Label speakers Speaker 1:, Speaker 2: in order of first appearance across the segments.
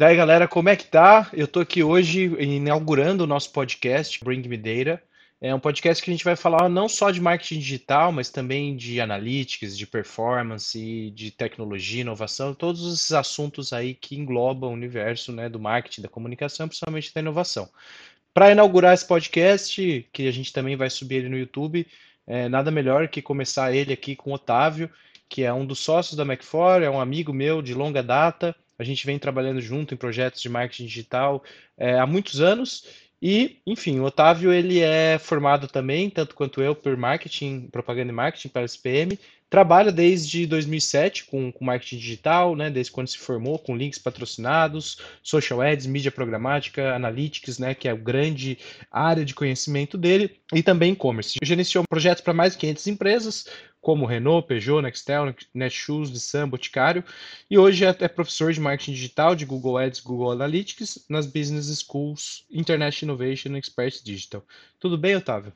Speaker 1: Daí, galera, como é que tá? Eu tô aqui hoje inaugurando o nosso podcast, Bring Me Data. É um podcast que a gente vai falar não só de marketing digital, mas também de analytics, de performance, de tecnologia, inovação, todos esses assuntos aí que englobam o universo né, do marketing, da comunicação, principalmente da inovação. Para inaugurar esse podcast, que a gente também vai subir ele no YouTube, é, nada melhor que começar ele aqui com o Otávio, que é um dos sócios da Mac4, é um amigo meu de longa data. A gente vem trabalhando junto em projetos de marketing digital é, há muitos anos. E, enfim, o Otávio ele é formado também, tanto quanto eu, por marketing, propaganda e marketing para SPM. Trabalha desde 2007 com, com marketing digital, né, desde quando se formou, com links patrocinados, social ads, mídia programática, analytics, né, que é a grande área de conhecimento dele, e também e-commerce. Gerenciou projetos para mais de 500 empresas, como Renault, Peugeot, Nextel, Netshoes, Nissan, Boticário, e hoje é, é, professor de marketing digital de Google Ads, Google Analytics nas Business Schools Internet Innovation Expert Digital. Tudo bem, Otávio?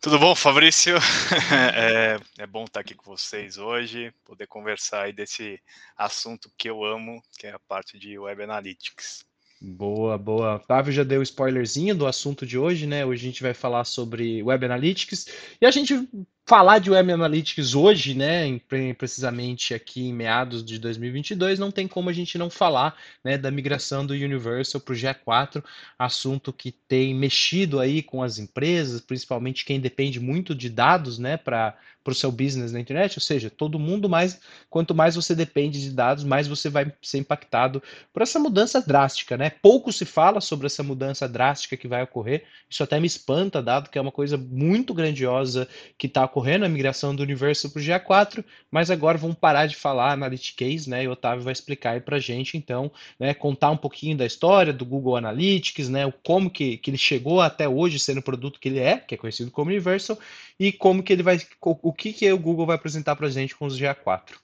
Speaker 2: Tudo bom, Fabrício? É, é, bom estar aqui com vocês hoje, poder conversar aí desse assunto que eu amo, que é a parte de Web Analytics.
Speaker 1: Boa, boa. Otávio já deu spoilerzinho do assunto de hoje, né? Hoje a gente vai falar sobre Web Analytics e a gente falar de Web Analytics hoje, né, precisamente aqui em meados de 2022, não tem como a gente não falar, né, da migração do Universal para o GA4, assunto que tem mexido aí com as empresas, principalmente quem depende muito de dados, né, para para o seu business na internet, ou seja, todo mundo mais, quanto mais você depende de dados, mais você vai ser impactado por essa mudança drástica, né? Pouco se fala sobre essa mudança drástica que vai ocorrer, isso até me espanta, dado que é uma coisa muito grandiosa que está ocorrendo, a migração do universo para o GA4, mas agora vamos parar de falar Analytics, né? E o Otávio vai explicar aí para gente, então, né, contar um pouquinho da história do Google Analytics, né? O como que, que ele chegou até hoje sendo o produto que ele é, que é conhecido como Universal, e como que ele vai, o que, que o Google vai apresentar para a gente com os GA4?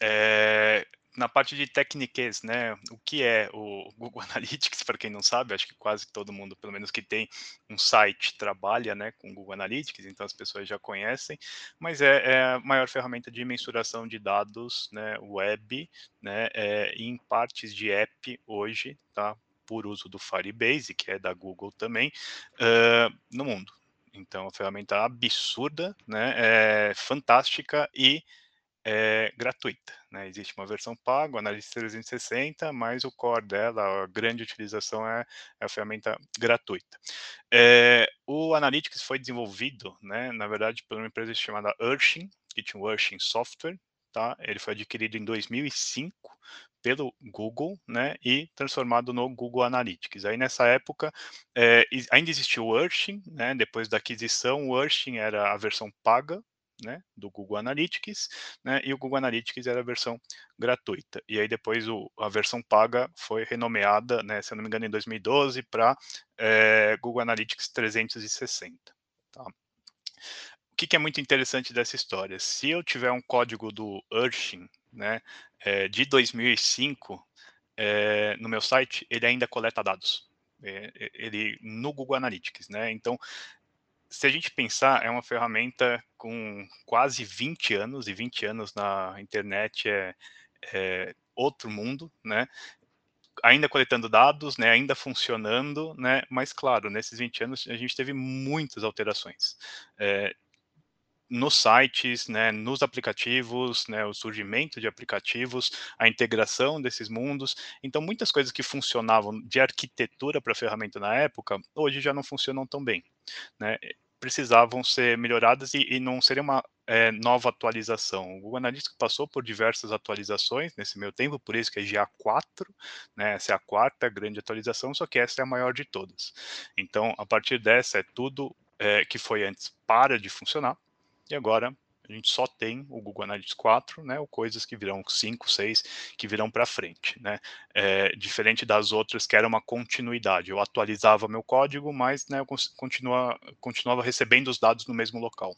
Speaker 2: É, na parte de técnicas, né? O que é o Google Analytics, para quem não sabe, acho que quase todo mundo, pelo menos que tem um site, trabalha né, com Google Analytics, então as pessoas já conhecem, mas é, é a maior ferramenta de mensuração de dados né, web, né, é, em partes de app hoje, tá? Por uso do Firebase, que é da Google também, uh, no mundo. Então, é uma ferramenta absurda, né? É fantástica e é gratuita. Né? Existe uma versão paga, o Analytics 360, mas o core dela, a grande utilização é, é a ferramenta gratuita. É, o Analytics foi desenvolvido, né, na verdade, por uma empresa chamada Urshin, que tinha o Urshin Software, tá? Ele foi adquirido em 2005 pelo Google, né, e transformado no Google Analytics. Aí nessa época é, ainda existia o Urshin, né, depois da aquisição, o Urshin era a versão paga, né, do Google Analytics, né, e o Google Analytics era a versão gratuita. E aí depois o, a versão paga foi renomeada, né, se eu não me engano, em 2012 para é, Google Analytics 360. Tá? O que, que, é muito interessante dessa história? Se eu tiver um código do Urshin né, é, de 2005 é, eh, no meu site, ele ainda coleta dados. É, ele no Google Analytics, né? Então, se a gente pensar, é uma ferramenta com quase 20 anos, e 20 anos na internet é, é outro mundo, né? ainda coletando dados, né, ainda funcionando, né, mas claro, nesses 20 anos a gente teve muitas alterações. É, nos sites, né, nos aplicativos, né, o surgimento de aplicativos, a integração desses mundos. Então, muitas coisas que funcionavam de arquitetura para a ferramenta na época, hoje já não funcionam tão bem. Né? Precisavam ser melhoradas e, e não seria uma é, nova atualização. O Google Analytics passou por diversas atualizações nesse meio tempo, por isso que é GA4, né? essa é a quarta grande atualização, só que essa é a maior de todas. Então, a partir dessa, é tudo é, que foi antes para de funcionar, e agora a gente só tem o Google Analytics 4, né, ou coisas que virão 5, 6, que virão para frente, né, é, diferente das outras que era uma continuidade, eu atualizava meu código, mas né, eu continua, continuava recebendo os dados no mesmo local.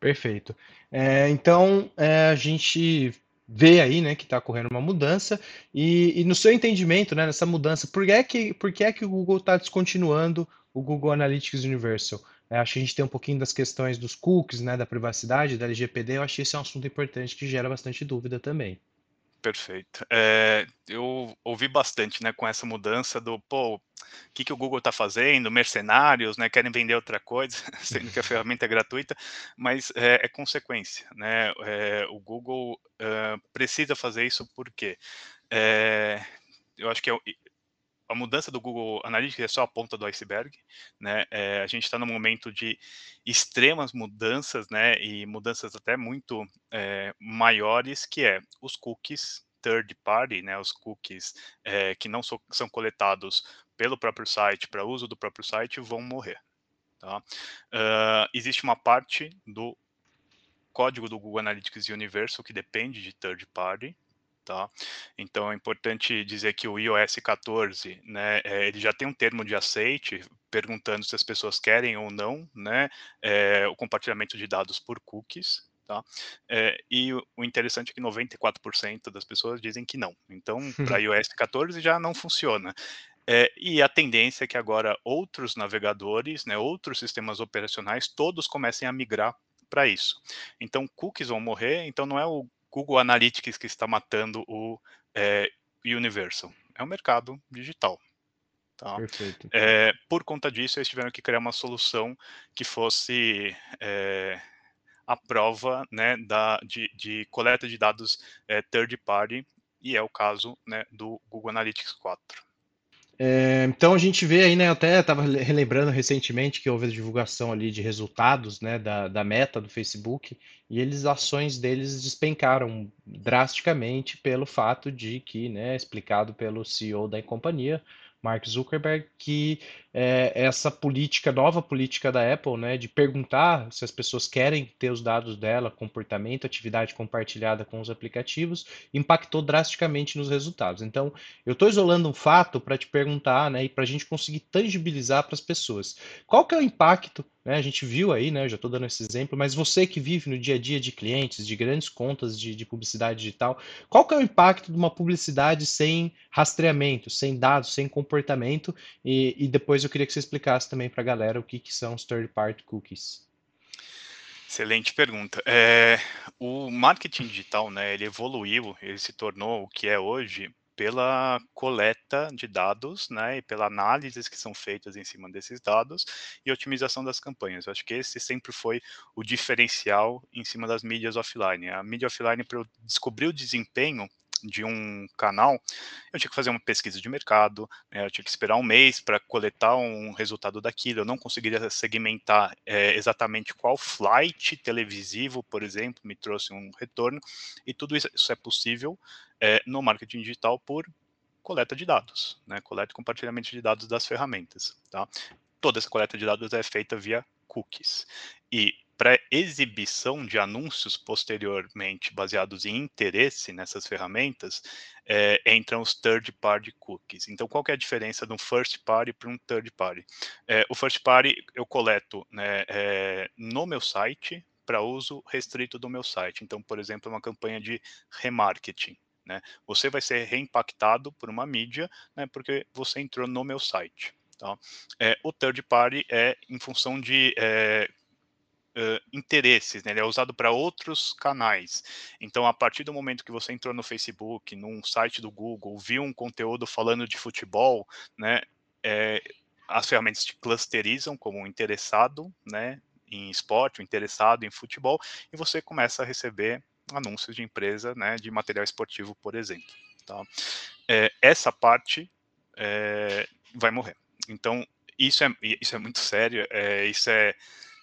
Speaker 1: Perfeito. É, então, é, a gente vê aí, né, que está ocorrendo uma mudança, e, e, no seu entendimento, né, nessa mudança, por que é que, por que, é que o Google está descontinuando o Google Analytics Universal? É, acho que a gente tem um pouquinho das questões dos cookies, né, da privacidade, da LGPD. Eu acho que esse é um assunto importante que gera bastante dúvida também.
Speaker 2: Perfeito. É, eu ouvi bastante, né, com essa mudança do, pô, o que, que o Google está fazendo? Mercenários, né, querem vender outra coisa, sendo que a ferramenta é gratuita, mas é, é consequência, né? É, o Google precisa fazer isso porque eu acho que é, a mudança do Google Analytics é só a ponta do iceberg, né? É, a gente está num momento de extremas mudanças, né? E mudanças até muito é, maiores, que é os cookies third party, né? Os cookies é, que não so, são coletados pelo próprio site para uso do próprio site vão morrer. Tá? Uh, existe uma parte do código do Google Analytics Universal que depende de third party, Tá? Então é importante dizer que o iOS 14, né, é, ele já tem um termo de aceite perguntando se as pessoas querem ou não, né, é, o compartilhamento de dados por cookies, tá? É, e o interessante é que 94% das pessoas dizem que não. Então, para iOS 14 já não funciona. É, e a tendência é que agora outros navegadores, né, outros sistemas operacionais, todos comecem a migrar para isso. Então, cookies vão morrer, então não é o Google Analytics que está matando o é, Universal. É o mercado digital. Tá? Perfeito. É, por conta disso, eles tiveram que criar uma solução que fosse é, a prova né, da, de, de, coleta de dados é, third party, e é o caso né, do Google Analytics 4.
Speaker 1: É, então a gente vê aí, né? Até estava relembrando recentemente que houve a divulgação ali de resultados, né, da, da meta do Facebook, e eles ações deles despencaram drasticamente pelo fato de que, né, explicado pelo CEO da companhia, Mark Zuckerberg, que é, essa política, nova política da Apple, né, de perguntar se as pessoas querem ter os dados dela, comportamento, atividade compartilhada com os aplicativos, impactou drasticamente nos resultados. Então, eu estou isolando um fato para te perguntar, né, e para a gente conseguir tangibilizar para as pessoas. Qual que é o impacto né? A gente viu aí, né? Eu já estou dando esse exemplo, mas você que vive no dia a dia de clientes, de grandes contas de, de publicidade digital, qual que é o impacto de uma publicidade sem rastreamento, sem dados, sem comportamento? E, e depois eu queria que você explicasse também para a galera o que, que são os third-party cookies.
Speaker 2: Excelente pergunta. É, o marketing digital, né, ele evoluiu, ele se tornou o que é hoje pela coleta de dados, né, e pela análises que são feitas em cima desses dados e otimização das campanhas. Eu acho que esse sempre foi o diferencial em cima das mídias offline. A mídia offline, para eu descobrir o desempenho de um canal, eu tinha que fazer uma pesquisa de mercado, né, eu tinha que esperar um mês para coletar um resultado daquilo, eu não conseguiria segmentar é, exatamente qual flight televisivo, por exemplo, me trouxe um retorno, e tudo isso, é possível é, no marketing digital por coleta de dados, né, coleta e compartilhamento de dados das ferramentas. Tá? Toda essa coleta de dados é feita via cookies. E para exibição de anúncios posteriormente baseados em interesse nessas ferramentas, é, entram os third party cookies. Então, qual é a diferença de um first party para um third party? É, o first party eu coleto né, é, no meu site para uso restrito do meu site. Então, por exemplo, uma campanha de remarketing. Né? Você vai ser reimpactado por uma mídia, né, porque você entrou no meu site. Tá? É, o third party é em função de é, uh, interesses, né? ele é usado para outros canais. Então, a partir do momento que você entrou no Facebook, num site do Google, viu um conteúdo falando de futebol, né? É, as ferramentas te clusterizam como interessado, né? Em esporte, interessado em futebol, e você começa a receber anúncios de empresa, né? De material esportivo, por exemplo. Tá? É, essa parte é, vai morrer. Então, isso é, isso é muito sério, é, isso é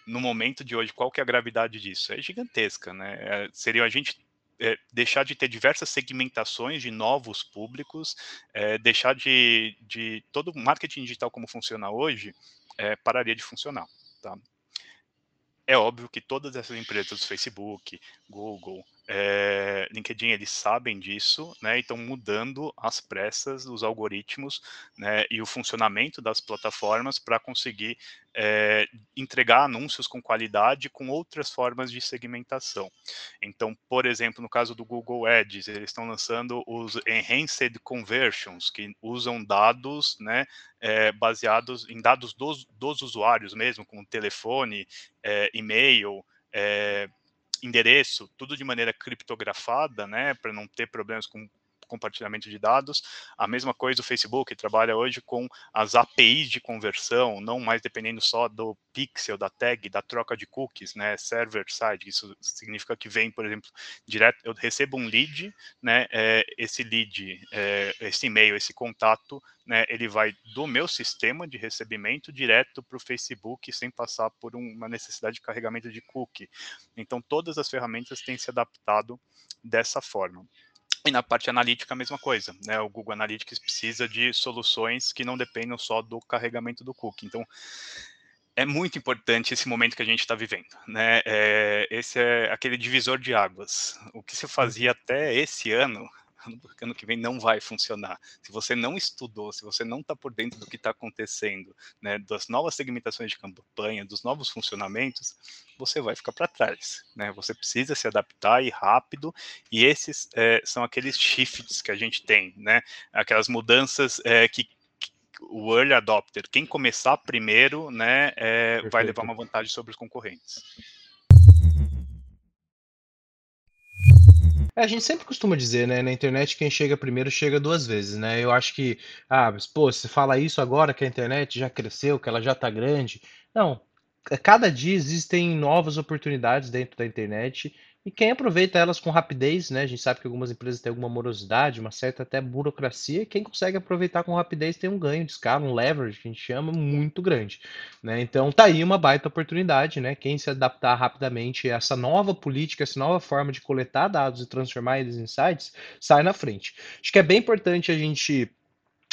Speaker 2: no momento de hoje, qual que é a gravidade disso? É gigantesca, né? É, seria a gente é, deixar de ter diversas segmentações de novos públicos, é, deixar de, de todo o marketing digital como funciona hoje, é, pararia de funcionar. Tá? É óbvio que todas essas empresas, Facebook, Google, é, LinkedIn, eles sabem disso, né, e estão mudando as pressas dos algoritmos, né, e o funcionamento das plataformas para conseguir é, entregar anúncios com qualidade com outras formas de segmentação. Então, por exemplo, no caso do Google Ads, eles estão lançando os Enhanced Conversions, que usam dados, né, é, baseados em dados dos, dos usuários mesmo, como telefone, e-mail, é, endereço, tudo de maneira criptografada, né, para não ter problemas com compartilhamento de dados. A mesma coisa o Facebook trabalha hoje com as APIs de conversão, não mais dependendo só do pixel, da tag, da troca de cookies, né, server side. Isso significa que vem, por exemplo, direto, eu recebo um lead, né, é, esse lead, é, esse e-mail, esse contato, né, ele vai do meu sistema de recebimento direto para o Facebook sem passar por uma necessidade de carregamento de cookie. Então, todas as ferramentas têm se adaptado dessa forma. E na parte analítica, a mesma coisa. Né? O Google Analytics precisa de soluções que não dependam só do carregamento do cookie. Então, é muito importante esse momento que a gente está vivendo. Né? É, esse é aquele divisor de águas. O que se fazia até esse ano ano que vem não vai funcionar. Se você não estudou, se você não está por dentro do que está acontecendo, né, das novas segmentações de campanha, dos novos funcionamentos, você vai ficar para trás. Né? Você precisa se adaptar e rápido, e esses é, são aqueles shifts que a gente tem, né? aquelas mudanças é, que o early adopter, quem começar primeiro, né, é, vai levar uma vantagem sobre os concorrentes.
Speaker 1: É, a gente sempre costuma dizer, né, na internet quem chega primeiro chega duas vezes, né? Eu acho que, ah, mas, pô, você fala isso agora que a internet já cresceu, que ela já tá grande. Não, cada dia existem novas oportunidades dentro da internet e quem aproveita elas com rapidez, né? A gente sabe que algumas empresas têm alguma morosidade, uma certa até burocracia, e quem consegue aproveitar com rapidez tem um ganho de escala, um leverage, que a gente chama, muito grande. Né? Então tá aí uma baita oportunidade, né? Quem se adaptar rapidamente a essa nova política, essa nova forma de coletar dados e transformar eles em sites, sai na frente. Acho que é bem importante a gente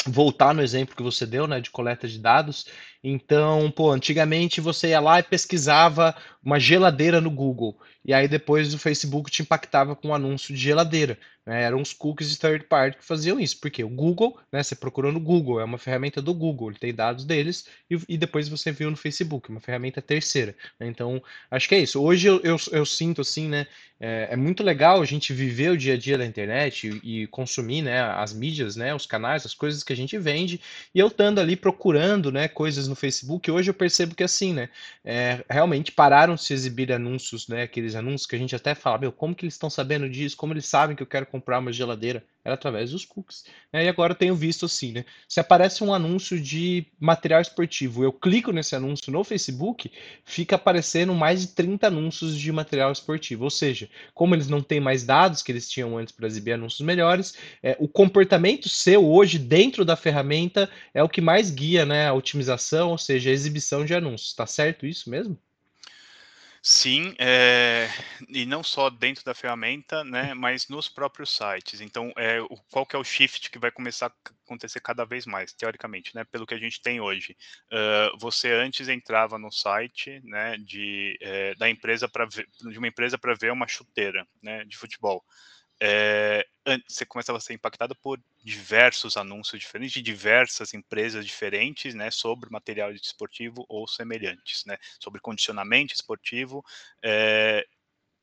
Speaker 1: voltar no exemplo que você deu, né, de coleta de dados. Então, pô, antigamente você ia lá e pesquisava uma geladeira no Google, e aí depois o Facebook te impactava com um anúncio de geladeira. Né? Eram os cookies de third party que faziam isso, porque o Google, né, você procurou no Google, é uma ferramenta do Google, ele tem dados deles, e, e depois você viu no Facebook, uma ferramenta terceira. Né? Então, acho que é isso. Hoje eu, eu, eu sinto assim, né, é, é, muito legal a gente viver o dia a dia da internet e, e, consumir né, as mídias, né, os canais, as coisas que a gente vende, e eu estando ali procurando né, coisas no Facebook, hoje eu percebo que assim, né, é, realmente pararam de se exibir anúncios, né, aqueles anúncios que a gente até fala, meu, como que eles estão sabendo disso, como eles sabem que eu quero comprar uma geladeira? Era através dos cookies. Né? E agora eu tenho visto assim, né, se aparece um anúncio de material esportivo, eu clico nesse anúncio no Facebook, fica aparecendo mais de 30 anúncios de material esportivo, ou seja, como eles não têm mais dados que eles tinham antes para exibir anúncios melhores, é, o comportamento seu hoje dentro da ferramenta é o que mais guia né, a otimização, ou seja, exibição de anúncios. Está certo isso mesmo?
Speaker 2: Sim, é, e não só dentro da ferramenta, né, mas nos próprios sites. Então, é, o, qual que é o shift que vai começar a acontecer cada vez mais, teoricamente, né, pelo que a gente tem hoje. Uh, você antes entrava no site, né, de, é, da empresa para de uma empresa para ver uma chuteira, né, de futebol é, você começava a ser impactado por diversos anúncios diferentes de diversas empresas diferentes, né, sobre material esportivo ou semelhantes, né, sobre condicionamento esportivo. É,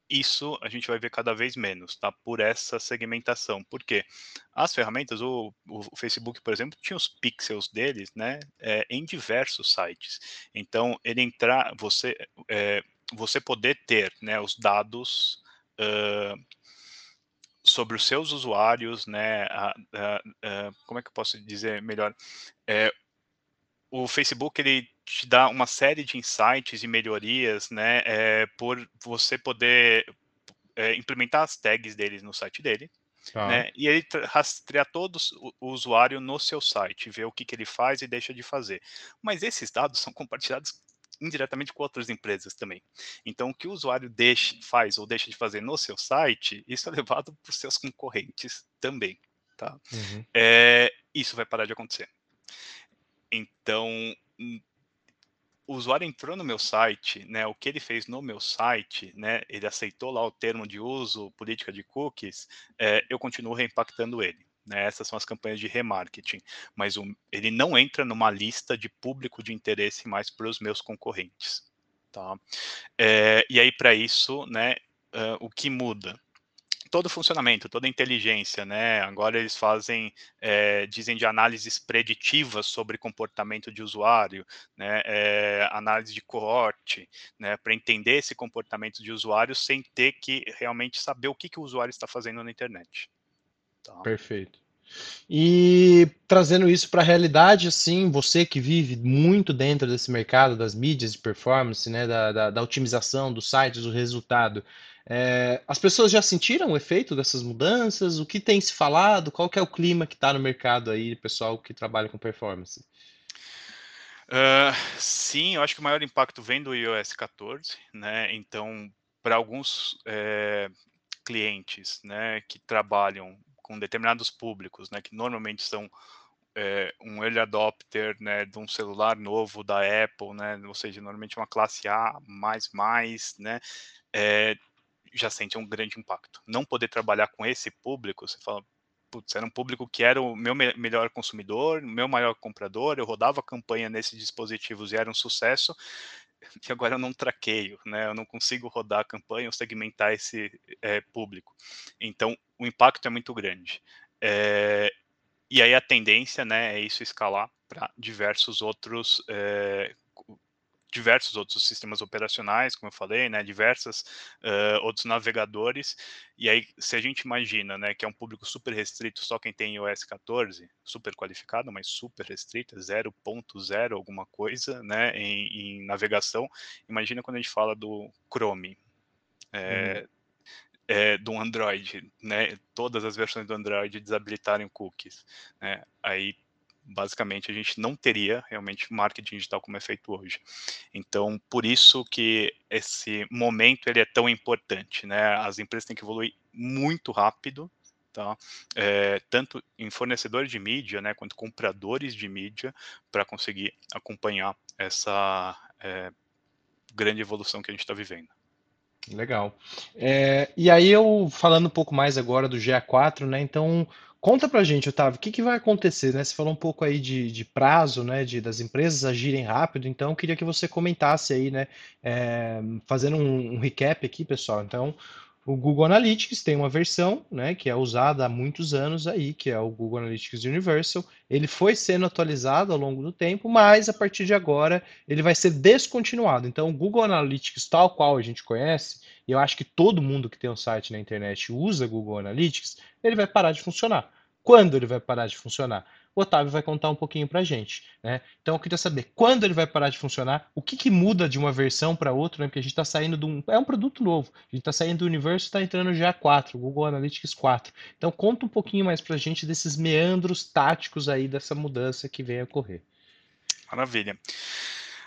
Speaker 2: isso a gente vai ver cada vez menos, tá? Por essa segmentação. Por quê? As ferramentas, o, o Facebook, por exemplo, tinha os pixels deles, né, é, em diversos sites. Então, ele entrar, você, é, você poder ter, né, os dados uh, sobre os seus usuários, né? A, a, a, como é que eu posso dizer melhor? É, o Facebook ele te dá uma série de insights e melhorias, né? É, por você poder é, implementar as tags deles no site dele, Tá. Né? E ele rastrear todo o usuário no seu site, ver o que, que ele faz e deixa de fazer. Mas esses dados são compartilhados indiretamente com outras empresas também. Então, o que o usuário deixa, faz ou deixa de fazer no seu site, isso é levado para os seus concorrentes também. Tá? Uhum. É, isso vai parar de acontecer. Então, hum, o usuário entrou no meu site, né, o que ele fez no meu site, né, ele aceitou lá o termo de uso, política de cookies, é, eu continuo reimpactando ele. Né? Essas são as campanhas de remarketing, mas ele não entra numa lista de público de interesse mais para os meus concorrentes. Tá? É, e aí, para isso, né, uh, o que muda? todo o funcionamento, toda a inteligência, né? Agora eles fazem, é, dizem de análises preditivas sobre comportamento de usuário, né? É, análise de coorte, né? Para entender esse comportamento de usuário sem ter que realmente saber o que, que o usuário está fazendo na internet.
Speaker 1: Tá? Perfeito. E trazendo isso para a realidade, assim, você que vive muito dentro desse mercado das mídias de performance, né, da, da, da otimização dos sites, do resultado, é, as pessoas já sentiram o efeito dessas mudanças? O que tem se falado? Qual que é o clima que está no mercado aí, pessoal que trabalha com performance?
Speaker 2: Uh, sim, eu acho que o maior impacto vem do iOS 14, né? Então, para alguns é, clientes, né, que trabalham com determinados públicos, né, que normalmente são é, um early adopter, né, de um celular novo da Apple, né, ou seja, normalmente uma classe A mais mais, né, é, já sente um grande impacto. Não poder trabalhar com esse público, você fala, putz, era um público que era o meu me melhor consumidor, meu maior comprador, eu rodava campanha nesses dispositivos e era um sucesso, e agora eu não traqueio, né? Eu não consigo rodar a campanha ou segmentar esse é, público. Então, o impacto é muito grande. É, e aí a tendência, né, é isso escalar para diversos outros é, diversos outros sistemas operacionais, como eu falei, né, diversas uh, outros navegadores. E aí, se a gente imagina, né, que é um público super restrito, só quem tem iOS 14, super qualificado, mas super restrita, 0.0 alguma coisa, né, em, em, navegação. Imagina quando a gente fala do Chrome. É, uhum. É, do Android, né? Todas as versões do Android desabilitarem cookies. Né? Aí basicamente a gente não teria realmente marketing digital como é feito hoje. Então, por isso que esse momento ele é tão importante, né? As empresas têm que evoluir muito rápido, tá? É, tanto em fornecedores de mídia, né, quanto compradores de mídia, para conseguir acompanhar essa é, grande evolução que a gente está vivendo.
Speaker 1: Legal. É, e aí eu falando um pouco mais agora do GA4, né? Então Conta pra gente, Otávio, o que, que vai acontecer, né? Você falou um pouco aí de, de prazo, né? De, das empresas agirem rápido, então queria que você comentasse aí, né? É, fazendo um, um recap aqui, pessoal. Então, o Google Analytics tem uma versão, né, que é usada há muitos anos aí, que é o Google Analytics Universal. Ele foi sendo atualizado ao longo do tempo, mas a partir de agora ele vai ser descontinuado. Então, o Google Analytics tal qual a gente conhece, e eu acho que todo mundo que tem um site na internet usa Google Analytics, ele vai parar de funcionar. Quando ele vai parar de funcionar? O Otávio vai contar um pouquinho para a gente. Né? Então eu queria saber quando ele vai parar de funcionar, o que, que muda de uma versão para outra, né? porque a gente está saindo de um. É um produto novo. A gente está saindo do universo e está entrando já 4, Google Analytics 4. Então conta um pouquinho mais para a gente desses meandros táticos aí dessa mudança que vem a ocorrer.
Speaker 2: Maravilha.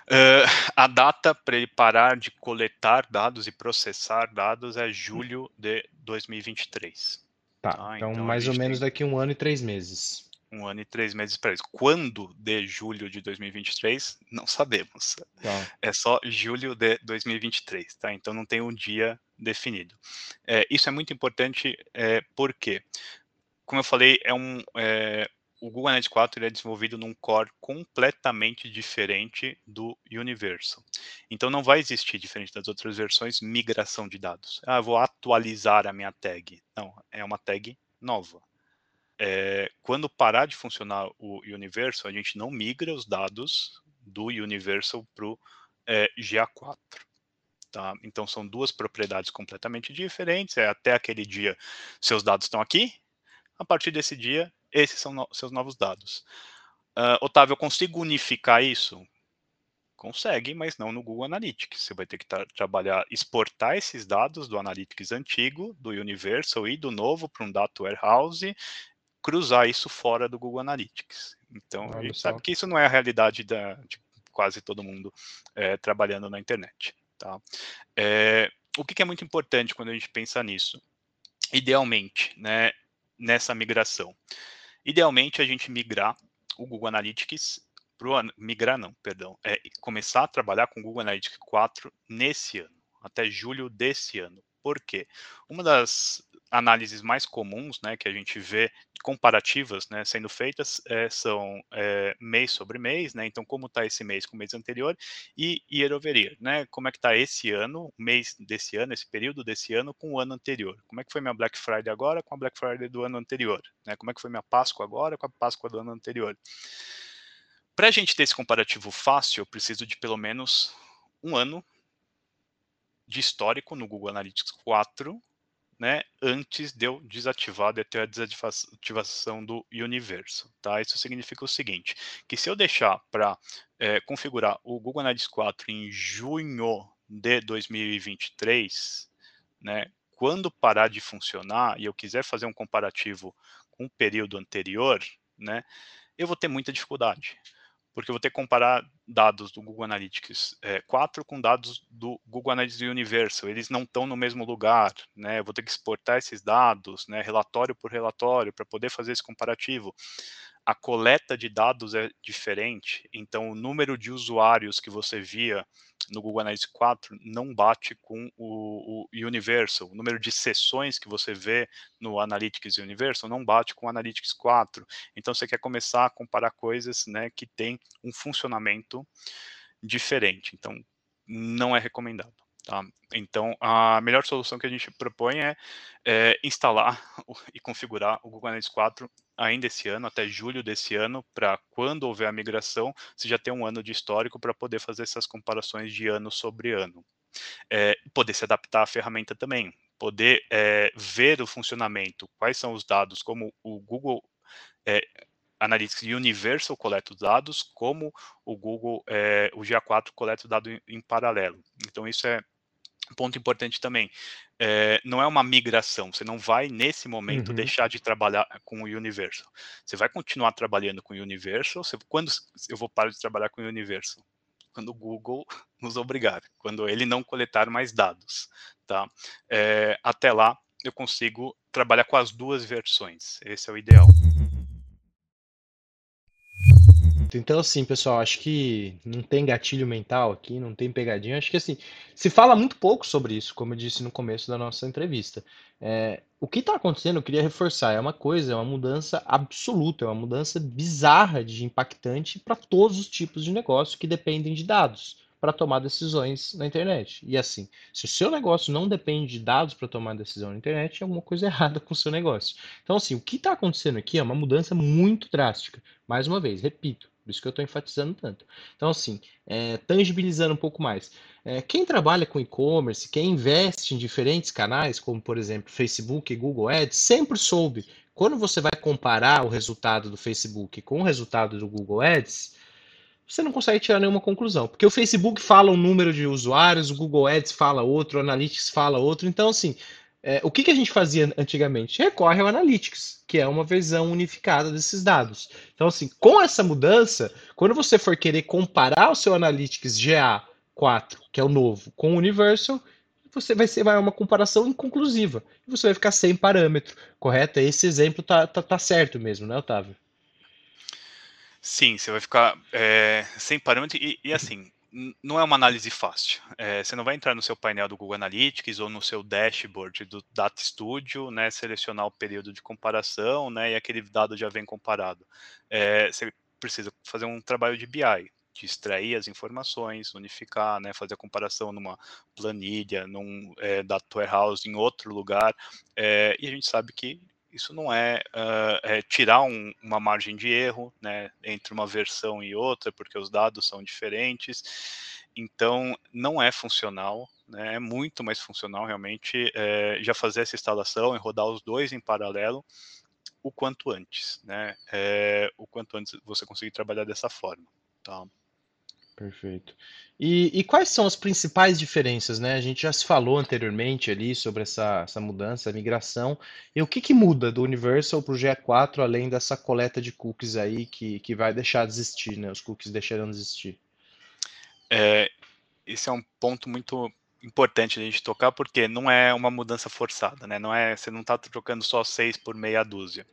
Speaker 2: Uh, a data para ele parar de coletar dados e processar dados é julho de 2023.
Speaker 1: Tá, tá então, então mais ou menos daqui um ano e três meses
Speaker 2: um ano e três meses para isso. Quando de julho de 2023, não sabemos. Tá. É só julho de 2023, tá? Então não tem um dia definido. É, isso é muito importante é, porque, como eu falei, é um, é, o Google Analytics 4 é desenvolvido num core completamente diferente do Universal. Então não vai existir, diferente das outras versões, migração de dados. Ah, vou atualizar a minha tag. Não, é uma tag nova é, quando parar de funcionar o Universal, a gente não migra os dados do Universal para o é, GA4. Tá? Então são duas propriedades completamente diferentes. É até aquele dia seus dados estão aqui. A partir desse dia, esses são no seus novos dados. Uh, Otávio, eu consigo unificar isso? Consegue, mas não no Google Analytics. Você vai ter que trabalhar, exportar esses dados do Analytics antigo, do Universal e do novo para um Data Warehouse cruzar isso fora do Google Analytics. Então, a gente sabe que isso não é a realidade da, de quase todo mundo é, trabalhando na internet. Tá? É, o que, que é muito importante quando a gente pensa nisso? Idealmente, né, nessa migração. Idealmente, a gente migrar o Google Analytics migrar não, perdão, é começar a trabalhar com o Google Analytics 4 nesse ano, até julho desse ano. Por quê? Uma das análises mais comuns, né, que a gente vê comparativas, né, sendo feitas é, são é, mês sobre mês, né, então como está esse mês com o mês anterior e year over year, né, como é que está esse ano, mês desse ano, esse período desse ano com o ano anterior, como é que foi minha Black Friday agora com a Black Friday do ano anterior, né, como é que foi minha Páscoa agora com a Páscoa do ano anterior. Para a gente ter esse comparativo fácil, eu preciso de pelo menos um ano de histórico no Google Analytics 4 né, antes de eu desativar, de ter a desativação do universo, tá? Isso significa o seguinte, que se eu deixar para é, configurar o Google Analytics 4 em junho de 2023, né, quando parar de funcionar e eu quiser fazer um comparativo com o período anterior, né, eu vou ter muita dificuldade porque eu vou ter que comparar dados do Google Analytics é, 4 com dados do Google Analytics Universal. Eles não estão no mesmo lugar, né? Eu vou ter que exportar esses dados, né, relatório por relatório, para poder fazer esse comparativo a coleta de dados é diferente, então o número de usuários que você via no Google Analytics 4 não bate com o, o, Universal. O número de sessões que você vê no Analytics Universal não bate com o Analytics 4. Então você quer começar a comparar coisas né, que têm um funcionamento diferente. Então não é recomendado. Tá? Então, a melhor solução que a gente propõe é, é instalar e configurar o Google Analytics 4 ainda esse ano, até julho desse ano, para quando houver a migração, você já ter um ano de histórico para poder fazer essas comparações de ano sobre ano. É, poder se adaptar à ferramenta também, poder é, ver o funcionamento, quais são os dados, como o Google é, Analytics Universal coleta os dados, como o Google, é, o GA4 coleta os dados em, em paralelo. Então, isso é ponto importante também, é, não é uma migração, você não vai, nesse momento, uhum. deixar de trabalhar com o Universal. Você vai continuar trabalhando com o Universal, você, quando eu vou parar de trabalhar com o Universal? Quando o Google nos obrigar, quando ele não coletar mais dados, tá? É, até lá, eu consigo trabalhar com as duas versões, esse é o ideal.
Speaker 1: Então, assim, pessoal, acho que não tem gatilho mental aqui, não tem pegadinha. Acho que, assim, se fala muito pouco sobre isso, como eu disse no começo da nossa entrevista. É, o que está acontecendo, eu queria reforçar, é uma coisa, é uma mudança absoluta, é uma mudança bizarra de impactante para todos os tipos de negócio que dependem de dados para tomar decisões na internet. E assim, se o seu negócio não depende de dados para tomar decisão na internet, é alguma coisa errada com o seu negócio. Então, assim, o que está acontecendo aqui é uma mudança muito drástica. Mais uma vez, repito, por isso que eu estou enfatizando tanto. Então, assim, é, tangibilizando um pouco mais. É, quem trabalha com e-commerce, quem investe em diferentes canais, como por exemplo Facebook e Google Ads, sempre soube. Quando você vai comparar o resultado do Facebook com o resultado do Google Ads, você não consegue tirar nenhuma conclusão. Porque o Facebook fala um número de usuários, o Google Ads fala outro, o Analytics fala outro. Então, assim, é, o que, que a gente fazia antigamente? Recorre ao Analytics, que é uma versão unificada desses dados. Então, assim, com essa mudança, quando você for querer comparar o seu Analytics GA4, que é o novo, com o Universal, você vai ser vai uma comparação inconclusiva. Você vai ficar sem parâmetro, correto? Esse exemplo tá, tá, tá certo mesmo, né, Otávio?
Speaker 2: Sim, você vai ficar é, sem parâmetro e, e assim, não é uma análise fácil. É, você não vai entrar no seu painel do Google Analytics ou no seu dashboard do Data Studio, né, selecionar o período de comparação, né, e aquele dado já vem comparado. É, você precisa fazer um trabalho de BI, de extrair as informações, unificar, né, fazer a comparação numa planilha, num é, data warehouse em outro lugar, é, e a gente sabe que isso não é, uh, é tirar um, uma margem de erro né, entre uma versão e outra, porque os dados são diferentes. Então, não é funcional, né, é muito mais funcional realmente é, já fazer essa instalação e rodar os dois em paralelo o quanto antes, né? É, o quanto antes você conseguir trabalhar dessa forma. Tá?
Speaker 1: Perfeito. E, e, quais são as principais diferenças, né? A gente já se falou anteriormente ali sobre essa, essa mudança, a migração. E o que, que muda do Universal para o GE4, além dessa coleta de cookies aí que, que vai deixar de existir, né? Os cookies deixarão de existir.
Speaker 2: É, esse é um ponto muito importante a gente tocar, porque não é uma mudança forçada, né? Não é, você não está trocando só seis por meia dúzia.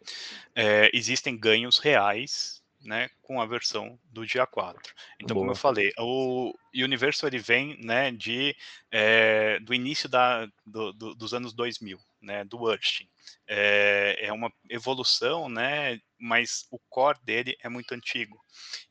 Speaker 2: É, existem ganhos reais né, com a versão do dia 4. Então, Boa. como eu falei, o Universo ele vem né, de, é, do início da, do, do, dos anos 2000, né, do Urstin. É, é, uma evolução, né, mas o core dele é muito antigo.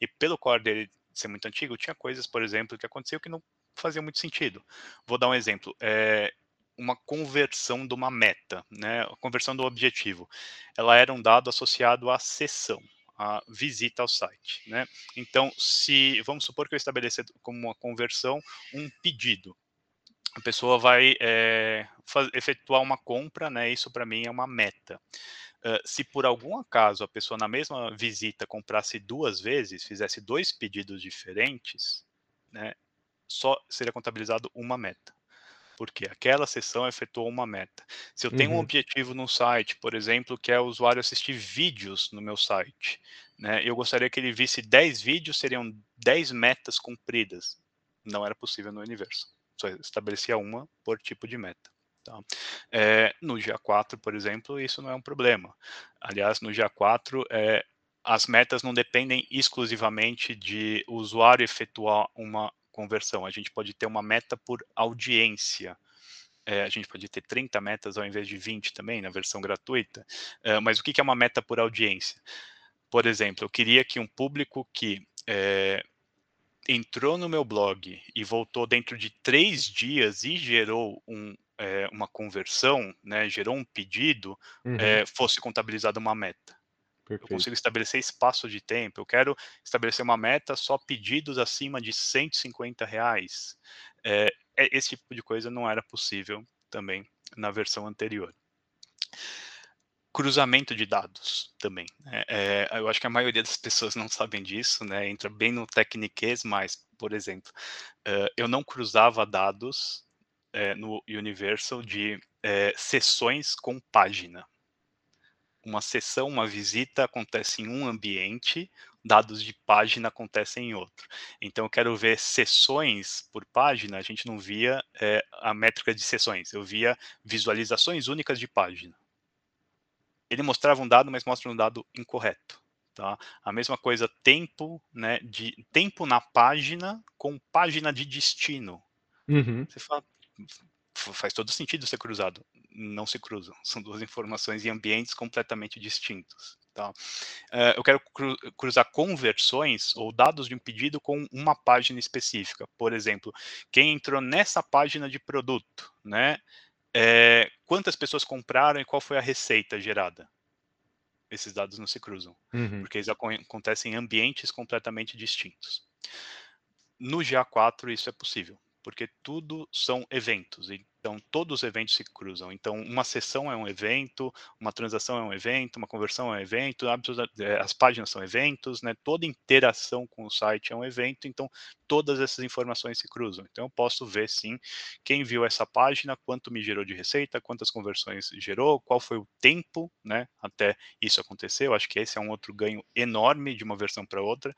Speaker 2: E pelo core dele ser muito antigo, tinha coisas, por exemplo, que aconteceu que não fazia muito sentido. Vou dar um exemplo. É, uma conversão de uma meta, né, a conversão do objetivo. Ela era um dado associado à sessão a visita ao site. Né? Então, se vamos supor que eu estabelecer como uma conversão um pedido. a pessoa vai é, efetuar uma compra, né? Isso para mim é uma meta. Uh, se por algum acaso a pessoa na mesma visita comprasse duas vezes, fizesse dois pedidos diferentes, né, só seria contabilizado uma meta. Porque aquela sessão efetuou uma meta. Se eu tenho uhum. um objetivo no site, por exemplo, que é o usuário assistir vídeos no meu site, né, eu gostaria que ele visse 10 vídeos, seriam 10 metas cumpridas. Não era possível no universo. Só estabelecia uma por tipo de meta. Tá? É, no GA4, por exemplo, isso não é um problema. Aliás, no GA4, é, as metas não dependem exclusivamente de o usuário efetuar uma conversão. A gente pode ter uma meta por audiência. É, a gente pode ter 30 metas ao invés de 20 também, na versão gratuita. É, mas o que é uma meta por audiência? Por exemplo, eu queria que um público que é, entrou no meu blog e voltou dentro de três dias e gerou um, é, uma conversão, né, gerou um pedido, uhum. é, fosse contabilizada uma meta. Perfeito. Eu consigo estabelecer espaço de tempo. Eu quero estabelecer uma meta só pedidos acima de 150 reais. É, esse tipo de coisa não era possível também na versão anterior cruzamento de dados também. É, é, eu acho que a maioria das pessoas não sabem disso, né? Entra bem no tecniquez, mas, por exemplo, uh, eu não cruzava dados uh, no Universal de uh, sessões com página. Uma sessão, uma visita acontece em um ambiente, dados de página acontecem em outro. Então, eu quero ver sessões por página, a gente não via a métrica de sessões, eu via visualizações únicas de página ele mostrava um dado, mas mostra um dado incorreto. Tá? A mesma coisa, tempo, né, de tempo na página com página de destino. Uhum. Você fala, faz todo sentido ser cruzado. Não se cruzam. São duas informações em ambientes completamente distintos. Tá? Uh, eu quero cru cruzar conversões ou dados de um pedido com uma página específica. Por exemplo, quem entrou nessa página de produto, né? É, quantas pessoas compraram e qual foi a receita gerada? Esses dados não se cruzam, uhum. porque eles acontecem em ambientes completamente distintos. No GA4 isso é possível, porque tudo são eventos. Então, todos os eventos se cruzam. Então, uma sessão é um evento, uma transação é um evento, uma conversão é um evento, é, as páginas são eventos, né? toda interação com o site é um evento, então todas essas informações se cruzam. Então, eu posso ver, sim, quem viu essa página, quanto me gerou de receita, quantas conversões gerou, qual foi o tempo né, até isso acontecer. Eu acho que esse é um outro ganho enorme de uma versão para outra.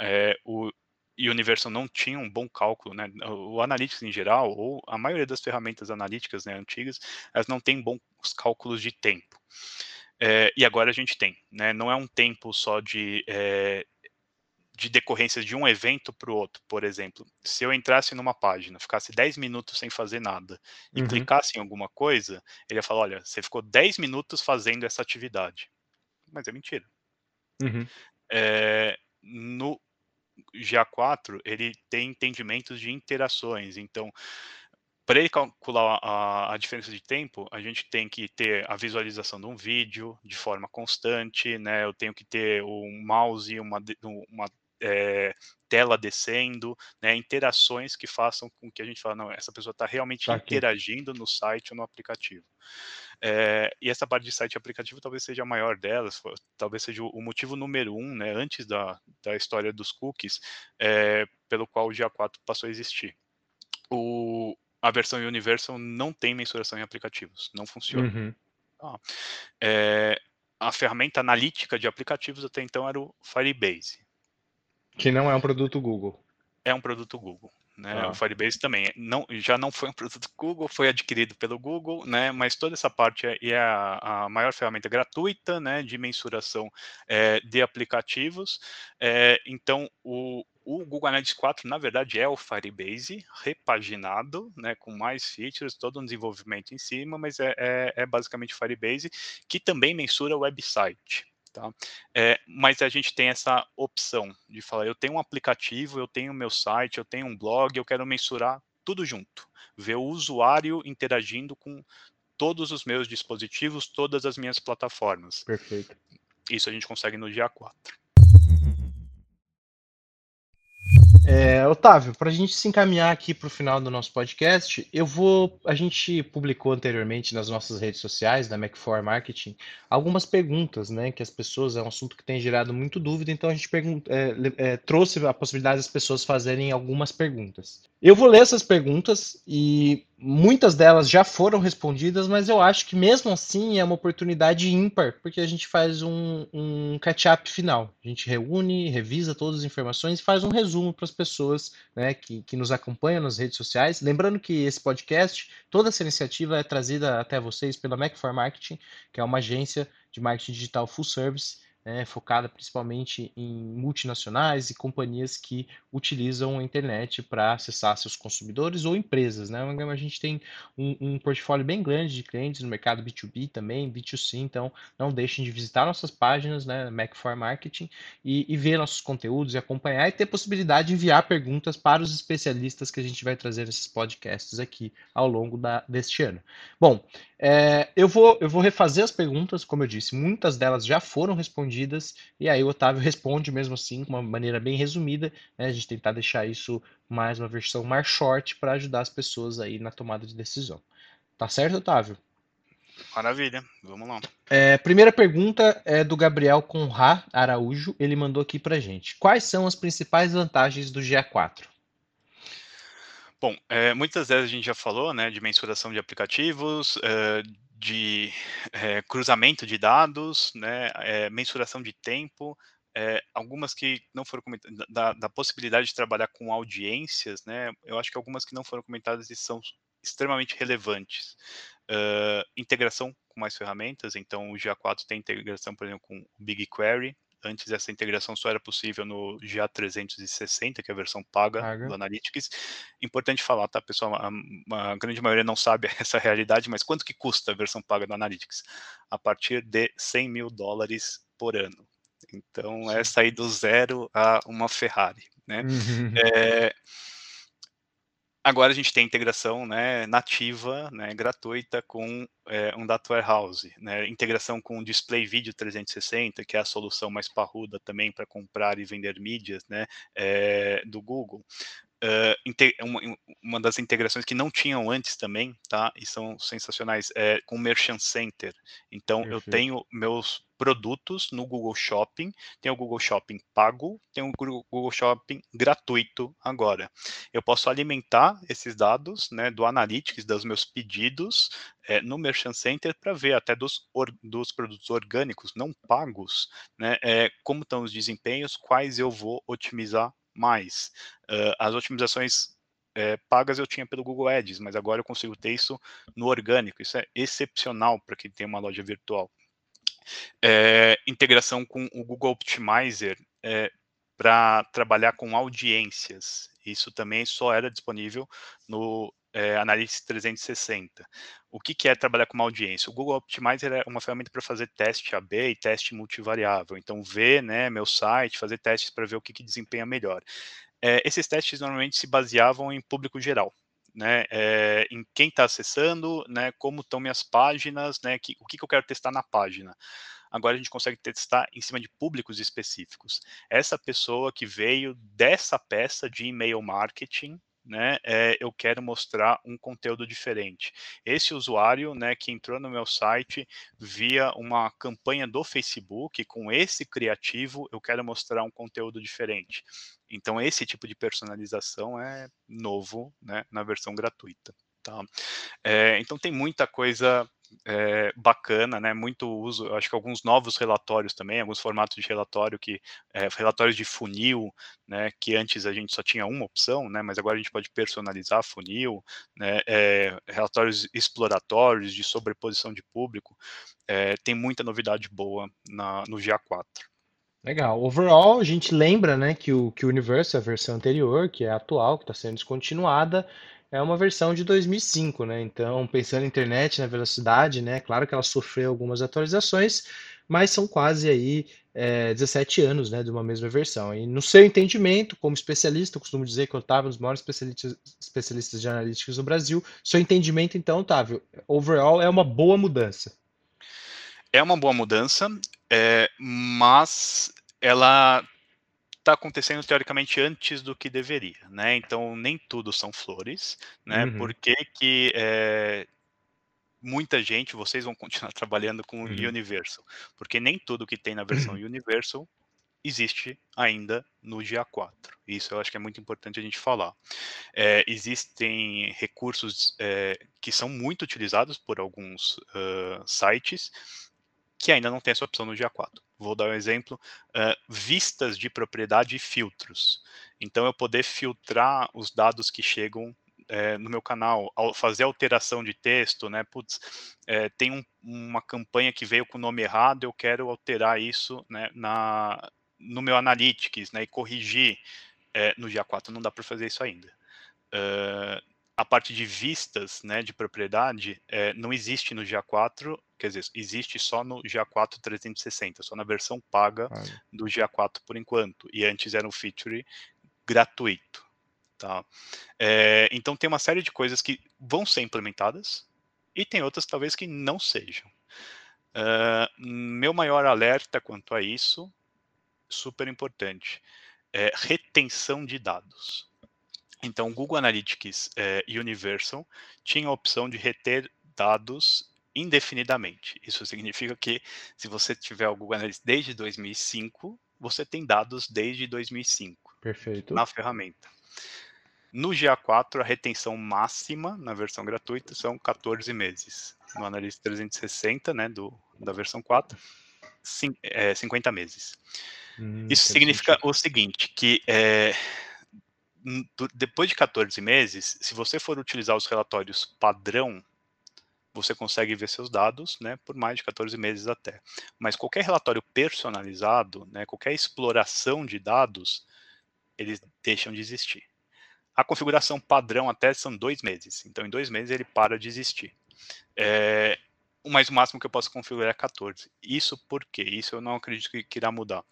Speaker 2: É, o, e o Universal não tinha um bom cálculo, né? O Analytics em geral, ou a maioria das ferramentas analíticas né, antigas, elas não têm bons cálculos de tempo. É, e agora a gente tem, né? Não é um tempo só de, é, de decorrência de um evento para o outro, por exemplo. Se eu entrasse numa página, ficasse 10 minutos sem fazer nada e uhum. clicasse em alguma coisa, ele ia falar, olha, você ficou 10 minutos fazendo essa atividade. Mas é mentira. Uhum. É, no, GA4 ele tem entendimentos de interações, então para ele calcular a, a, diferença de tempo, a gente tem que ter a visualização de um vídeo de forma constante, né? Eu tenho que ter um mouse, uma, uma é, tela descendo, né? Interações que façam com que a gente fale, não, essa pessoa está realmente tá interagindo no site ou no aplicativo. É, e essa parte de site e aplicativo talvez seja a maior delas, talvez seja o motivo número um, né, antes da, da história dos cookies, é, pelo qual o GA4 passou a existir. O, a versão Universal não tem mensuração em aplicativos, não funciona. Uhum. Ah, é, a ferramenta analítica de aplicativos até então era o Firebase.
Speaker 1: Que não é um produto Google.
Speaker 2: É um produto Google. Né? Ah. O Firebase também não, já não foi um produto Google, foi adquirido pelo Google, né? mas toda essa parte é, é a, a maior ferramenta gratuita né? de mensuração é, de aplicativos. É, então, o, o Google Analytics 4, na verdade, é o Firebase repaginado, né, com mais features, todo um desenvolvimento em cima, mas é, é, é basicamente Firebase, que também mensura o website. Tá? É, mas a gente tem essa opção de falar, eu tenho um aplicativo, eu tenho meu site, eu tenho um blog, eu quero mensurar tudo junto, ver o usuário interagindo com todos os meus dispositivos, todas as minhas plataformas.
Speaker 1: Perfeito.
Speaker 2: Isso a gente consegue no dia 4.
Speaker 1: É, Otávio, para a gente se encaminhar aqui para o final do nosso podcast, eu vou. A gente publicou anteriormente nas nossas redes sociais, da Mac4 Marketing, algumas perguntas, né? Que as pessoas, é um assunto que tem gerado muito dúvida, então a gente é, é, trouxe a possibilidade das pessoas fazerem algumas perguntas. Eu vou ler essas perguntas e muitas delas já foram respondidas, mas eu acho que mesmo assim é uma oportunidade ímpar, porque a gente faz um, um catch-up final. A gente reúne, revisa todas as informações e faz um resumo para as pessoas né, que, que nos acompanham nas redes sociais. Lembrando que esse podcast, toda essa iniciativa é trazida até vocês pela Mac4 Marketing, que é uma agência de marketing digital full service né, focada principalmente em multinacionais e companhias que utilizam a internet para acessar seus consumidores ou empresas. Né? A gente tem um, um, portfólio bem grande de clientes no mercado B2B também, B2C, então não deixem de visitar nossas páginas, né, Mac4 Marketing, e, e ver nossos conteúdos e acompanhar e ter possibilidade de enviar perguntas para os especialistas que a gente vai trazer nesses podcasts aqui ao longo da, deste ano. Bom, é, eu, vou, eu vou refazer as perguntas, como eu disse, muitas delas já foram respondidas, e aí o Otávio responde mesmo assim, de uma maneira bem resumida, né, a gente tentar deixar isso mais uma versão mais short para ajudar as pessoas aí na tomada de decisão. Tá certo, Otávio?
Speaker 2: Maravilha, vamos lá.
Speaker 1: É, primeira pergunta é do Gabriel Conrá Araújo, ele mandou aqui para gente. Quais são as principais vantagens do GA4?
Speaker 2: Bom, é, muitas vezes a gente já falou, né, de mensuração de aplicativos, é, de é, cruzamento de dados, né, mensuração de tempo, algumas que não foram comentadas, da, da, possibilidade de trabalhar com audiências, né, eu acho que algumas que não foram comentadas e são extremamente relevantes. integração com mais ferramentas, então o GA4 tem integração, por exemplo, com o BigQuery, Antes essa integração só era possível no GA360, que é a versão paga, paga. do Analytics. Importante falar, tá, pessoal? A, a, grande maioria não sabe essa realidade, mas quanto que custa a versão paga do Analytics? A partir de 100 mil dólares por ano. Então, Sim. é sair do zero a uma Ferrari, né? Uhum. É, Agora a gente tem integração né, nativa, né, gratuita, com é, um Data Warehouse. Né, integração com o Display Video 360, que é a solução mais parruda também para comprar e vender mídias né, é, do Google. Uh, uma, uma, das integrações que não tinham antes também, tá? E são sensacionais, é com o Merchant Center. Então, Perfeito. eu tenho meus produtos no Google Shopping, tem o Google Shopping pago, tem o Google Shopping gratuito agora. Eu posso alimentar esses dados né, do Analytics, dos meus pedidos, é, no Merchant Center para ver até dos, or, dos produtos orgânicos não pagos, né, é, como estão os desempenhos, quais eu vou otimizar mais. Uh, as otimizações é, pagas eu tinha pelo Google Ads, mas agora eu consigo ter isso no orgânico. Isso é excepcional para quem tem uma loja virtual. É, integração com o Google Optimizer é, para trabalhar com audiências. Isso também só era disponível no é, Analytics 360. O que, que, é trabalhar com uma audiência? O Google Optimizer é uma ferramenta para fazer teste AB e teste multivariável. Então, ver né, meu site, fazer testes para ver o que, que desempenha melhor. É, esses testes normalmente se baseavam em público geral né, é, em quem está acessando, né, como estão minhas páginas, né, que, o que, que eu quero testar na página. Agora a gente consegue testar em cima de públicos específicos. Essa pessoa que veio dessa peça de e-mail marketing, né, é, eu quero mostrar um conteúdo diferente. Esse usuário, né, que entrou no meu site via uma campanha do Facebook, com esse criativo, eu quero mostrar um conteúdo diferente. Então, esse tipo de personalização é novo, né, na versão gratuita. Tá? É, então, tem muita coisa é, bacana, né? Muito uso, acho que alguns novos relatórios também, alguns formatos de relatório que é, relatórios de funil, né? Que antes a gente só tinha uma opção, né? Mas agora a gente pode personalizar funil, né? É, relatórios exploratórios de sobreposição de público, tem muita novidade boa na, no GA4.
Speaker 1: Legal. Overall, a gente lembra, né, que o, que o Universe, a versão anterior, que é a atual, que está sendo descontinuada, é uma versão de 2005, né? Então, pensando na internet, na velocidade, né? Claro que ela sofreu algumas atualizações, mas são quase aí é, 17 anos, né, de uma mesma versão. E no seu entendimento, como especialista, eu costumo dizer que eu estava nos maiores especialistas, especialistas de analíticos no Brasil. Seu entendimento, então, Otávio, overall é uma boa mudança.
Speaker 2: É uma boa mudança, é, mas ela está acontecendo teoricamente antes do que deveria, né? Então nem tudo são flores, né?
Speaker 1: Uhum.
Speaker 2: Por que, é, muita gente, vocês vão continuar trabalhando com o
Speaker 1: Uhum.
Speaker 2: Universal? Porque nem tudo que tem na versão Universal existe ainda no GA4. Isso eu acho que é muito importante a gente falar. É, existem recursos é, que são muito utilizados por alguns uh, sites que ainda não tem essa opção no GA4. Vou dar um exemplo: uh, vistas de propriedade e filtros. Então, eu poder filtrar os dados que chegam é, no meu canal, fazer alteração de texto, né? Putz, é, tem um, uma campanha que veio com o nome errado, eu quero alterar isso né, na, no meu Analytics, né? E corrigir é, no GA4 não dá para fazer isso ainda. Uh, a parte de vistas né, de propriedade é, não existe no GA4, quer dizer, existe só no GA4 360, só na versão paga do GA4 por enquanto, e antes era um feature gratuito. Tá? É, então tem uma série de coisas que vão ser implementadas e tem outras talvez que não sejam. Uh, meu maior alerta quanto a isso, super importante, é retenção de dados. Então, Google Analytics é, Universal tinha a opção de reter dados indefinidamente. Isso significa que se você tiver o Google Analytics desde 2005, você tem dados desde 2005
Speaker 1: Perfeito.
Speaker 2: na ferramenta. No GA4, a retenção máxima na versão gratuita são 14 meses. No Analytics 360, né, do, da versão 4, cin, é, 50 meses.
Speaker 1: Hum,
Speaker 2: Isso significa o seguinte, que é, depois de 14 meses, se você for utilizar os relatórios padrão, você consegue ver seus dados, né, por mais de 14 meses até. Mas qualquer relatório personalizado, né, qualquer exploração de dados, eles deixam de existir. A configuração padrão até são dois meses. Então, em dois meses ele para de existir. É, mas o máximo que eu posso configurar é 14. Isso por quê? Isso eu não acredito que, que irá mudar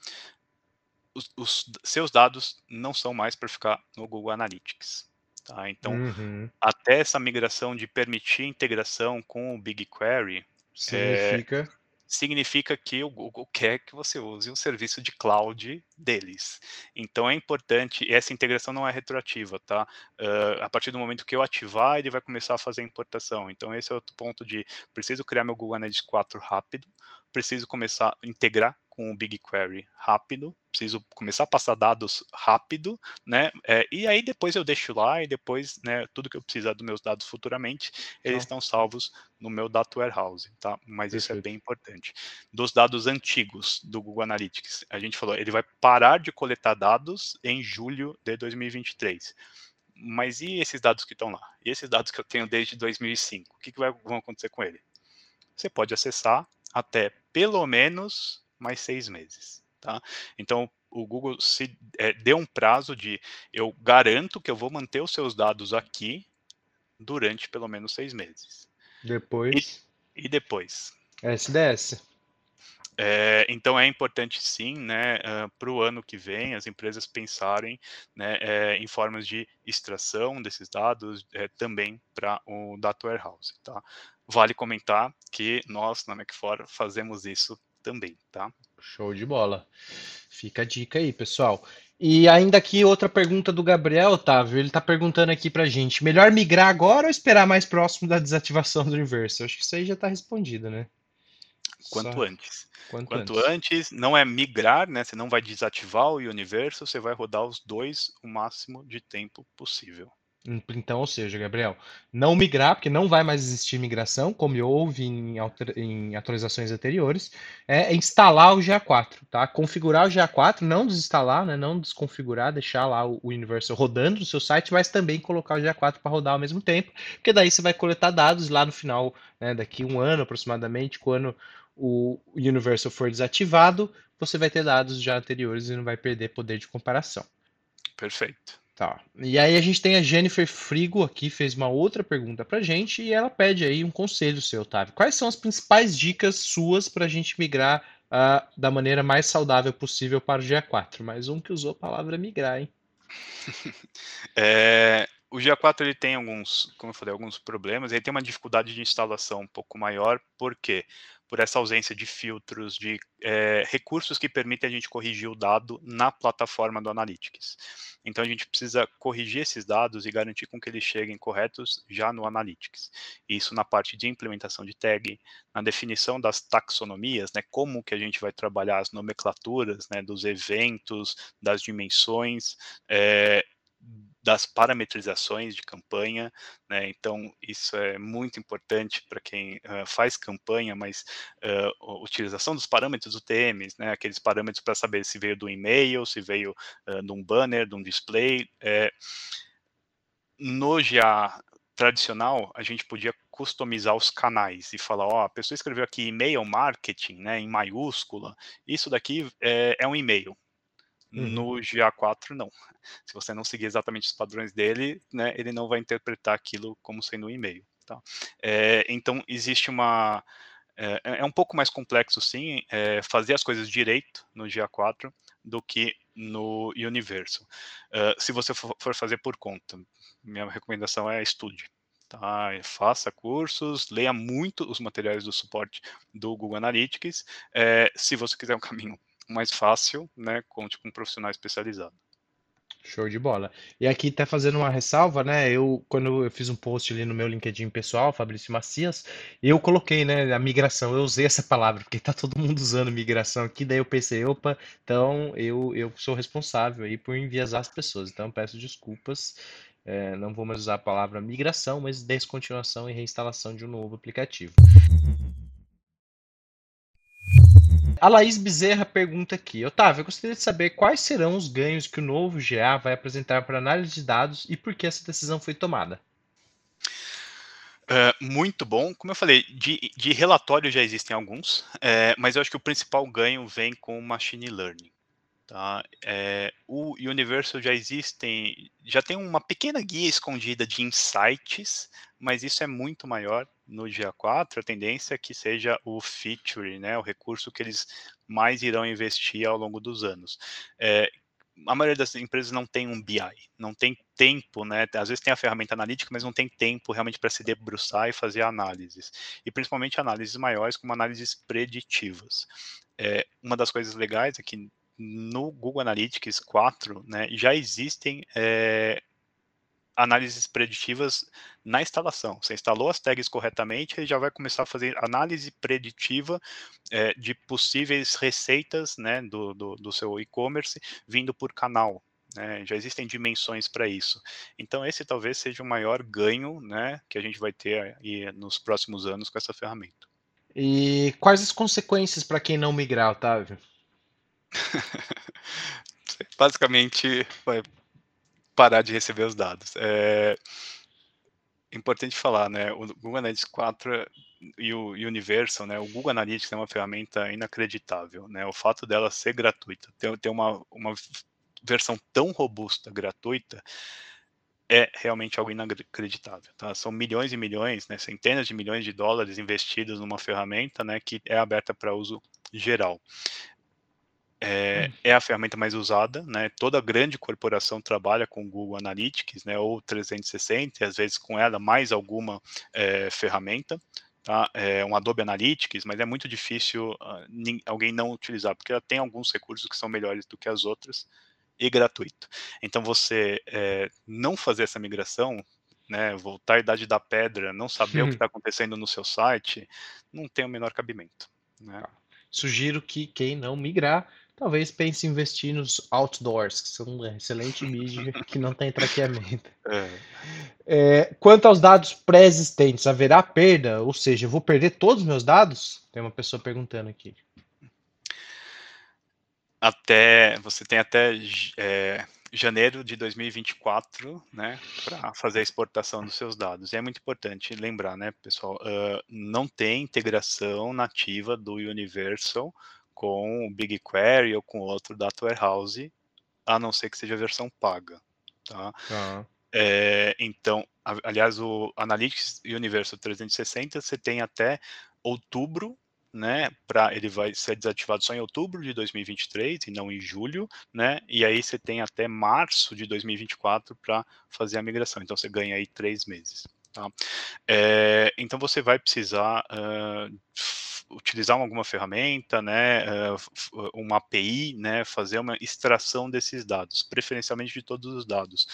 Speaker 2: os, os, seus dados não são mais para ficar no Google Analytics. Tá? Então, uhum. até essa migração de permitir integração com o BigQuery
Speaker 1: significa,
Speaker 2: é, significa que o Google quer que você use o serviço de cloud deles. Então, é importante, essa integração não é retroativa, tá? Uh, a partir do momento que eu ativar, ele vai começar a fazer a importação. Então, esse é outro ponto de, preciso criar meu Google Analytics 4 rápido, preciso começar a integrar com o BigQuery rápido, preciso começar a passar dados rápido, né? É, e aí depois eu deixo lá e depois, né, tudo que eu precisar dos meus dados futuramente, eles estão salvos no meu Data Warehouse, tá? Mas Perfeito. isso é bem importante. Dos dados antigos do Google Analytics, a gente falou, ele vai parar de coletar dados em julho de 2023 mas e esses dados que estão lá? E esses dados que eu tenho desde 2005? O que, que vai, vão acontecer com ele? Você pode acessar até pelo menos mais seis meses. Tá? Então, o Google se é, deu um prazo de eu garanto que eu vou manter os seus dados aqui durante pelo menos seis meses.
Speaker 1: Depois.
Speaker 2: E, e depois.
Speaker 1: SDS.
Speaker 2: É, então é importante sim, né, uh, para o ano que vem as empresas pensarem né, é, em formas de extração desses dados é, também para o Data Warehouse. Tá? Vale comentar que nós na Macfor fazemos isso também, tá?
Speaker 1: Show de bola. Fica a dica aí, pessoal. E ainda aqui outra pergunta do Gabriel Otávio. Ele está perguntando aqui para gente: melhor migrar agora ou esperar mais próximo da desativação do Universal? Acho que isso aí já está respondido, né?
Speaker 2: Quanto Só... antes. Quanto, Quanto antes. antes. não é migrar, né? Você não vai desativar o Universal, você vai rodar os dois o máximo de tempo possível.
Speaker 1: Então, ou seja, Gabriel, não migrar, porque não vai mais existir migração, como houve em, em atualizações anteriores, é instalar o GA4, tá? Configurar o GA4, não desinstalar, né? não desconfigurar, deixar lá o, Universal rodando no seu site, mas também colocar o GA4 para rodar ao mesmo tempo, porque daí você vai coletar dados lá no final, né, daqui um ano aproximadamente, quando o Universal for desativado, você vai ter dados já anteriores e não vai perder poder de comparação.
Speaker 2: Perfeito.
Speaker 1: Tá. E aí a gente tem a Jennifer Frigo aqui, fez uma outra pergunta pra gente e ela pede aí um conselho seu, Otávio. Quais são as principais dicas suas para a gente migrar uh, da maneira mais saudável possível para o GA4? Mais um que usou a palavra migrar, hein?
Speaker 2: É, o GA4 ele tem alguns, como eu falei, alguns problemas. Ele tem uma dificuldade de instalação um pouco maior, por quê? Por essa ausência de filtros, de é, recursos que permitem a gente corrigir o dado na plataforma do Analytics. Então a gente precisa corrigir esses dados e garantir com que eles cheguem corretos já no Analytics. Isso na parte de implementação de tag, na definição das taxonomias, né, como que a gente vai trabalhar as nomenclaturas, né, dos eventos, das dimensões, é, das parametrizações de campanha, né? Então isso é muito importante para quem uh, faz campanha, mas uh, utilização dos parâmetros UTMs, né? Aqueles parâmetros para saber se veio do e-mail, se veio uh, de um banner, de um display. É... No GA tradicional, a gente podia customizar os canais e falar, ó, a pessoa escreveu aqui e-mail marketing, né, em maiúscula, isso daqui é, é um e-mail, Uhum. No GA4, não. Se você não seguir exatamente os padrões dele, né, ele não vai interpretar aquilo como sendo um e-mail. Tá? É, então, existe uma. É, é, é, um pouco mais complexo, sim, é, fazer as coisas direito no GA4 do que no Universo. Uh, se você for fazer por conta, minha recomendação é estude. Tá? Faça cursos, leia muito os materiais do suporte do Google Analytics. É, se você quiser um caminho mais fácil, né, com tipo, um profissional especializado.
Speaker 1: Show de bola. E aqui tá fazendo uma ressalva, né? Eu, quando eu fiz um post ali no meu LinkedIn pessoal, Fabrício Macias, eu coloquei, né, a migração. Eu usei essa palavra, porque tá todo mundo usando migração aqui, daí eu pensei, opa, então eu, eu sou responsável aí por enviesar as pessoas. Então peço desculpas. É, não vou mais usar a palavra migração, mas descontinuação e reinstalação de um novo aplicativo. A Laís Bezerra pergunta aqui: Otávio, eu gostaria de saber quais serão os ganhos que o novo GA vai apresentar para análise de dados e por que essa decisão foi tomada.
Speaker 2: Uh, muito bom. Como eu falei, de, de relatório já existem alguns, é, mas eu acho que o principal ganho vem com o machine learning. Tá? É, o Universal já existem, já tem uma pequena guia escondida de insights, mas isso é muito maior no GA4. A tendência é que seja o feature, né, o recurso que eles mais irão investir ao longo dos anos. É, a maioria das empresas não tem um BI, não tem tempo, né? Às vezes tem a ferramenta analítica, mas não tem tempo realmente para se debruçar e fazer análises. E principalmente análises maiores, como análises preditivas. É, uma das coisas legais é que no Google Analytics 4, né, já existem é, análises preditivas na instalação. Você instalou as tags corretamente, ele já vai começar a fazer análise preditiva é, de possíveis receitas né, do, do, do seu e-commerce vindo por canal. Né, já existem dimensões para isso. Então, esse talvez seja o maior ganho né, que a gente vai ter aí nos próximos anos com essa ferramenta.
Speaker 1: E quais as consequências para quem não migrar, Otávio?
Speaker 2: Basicamente, vai parar de receber os dados. É importante falar, né? O Google Analytics 4 e o Universal, né? O Google Analytics é uma ferramenta inacreditável, né? O fato dela ser gratuita, ter, uma, uma versão tão robusta, gratuita, é realmente algo inacreditável. Tá? São milhões e milhões, né, centenas de milhões de dólares investidos numa ferramenta né, que é aberta para uso geral é, hum. é, a ferramenta mais usada, né? Toda grande corporação trabalha com Google Analytics, né? Ou 360, e às vezes com ela mais alguma é, ferramenta, tá? É um Adobe Analytics, mas é muito difícil uh, alguém não utilizar, porque ela tem alguns recursos que são melhores do que as outras e gratuito. Então você é, não fazer essa migração, né? Voltar à idade da pedra, não saber o que está acontecendo no seu site, não tem o menor cabimento. Né? Tá.
Speaker 1: Sugiro que quem não migrar Talvez pense em investir nos outdoors, que são uma excelente mídia que não tem traqueamento. É. É, quanto aos dados pré-existentes, haverá perda? Ou seja, eu vou perder todos os meus dados? Tem uma pessoa perguntando aqui.
Speaker 2: Até você tem até é, janeiro de 2024, né, para fazer a exportação dos seus dados. E é muito importante lembrar, né, pessoal, uh, não tem integração nativa do Universal com o BigQuery ou com outro data warehouse, a não ser que seja a versão paga. Tá? Uhum. É, então, aliás, o Analytics Universal 360 você tem até outubro né? Para ele vai ser desativado só em outubro de 2023 e não em julho, né? E aí você tem até março de 2024 para fazer a migração. Então você ganha aí três meses. Tá? É, então você vai precisar uh, utilizar alguma ferramenta, né, uh, uma API, né, fazer uma extração desses dados, preferencialmente de todos os dados.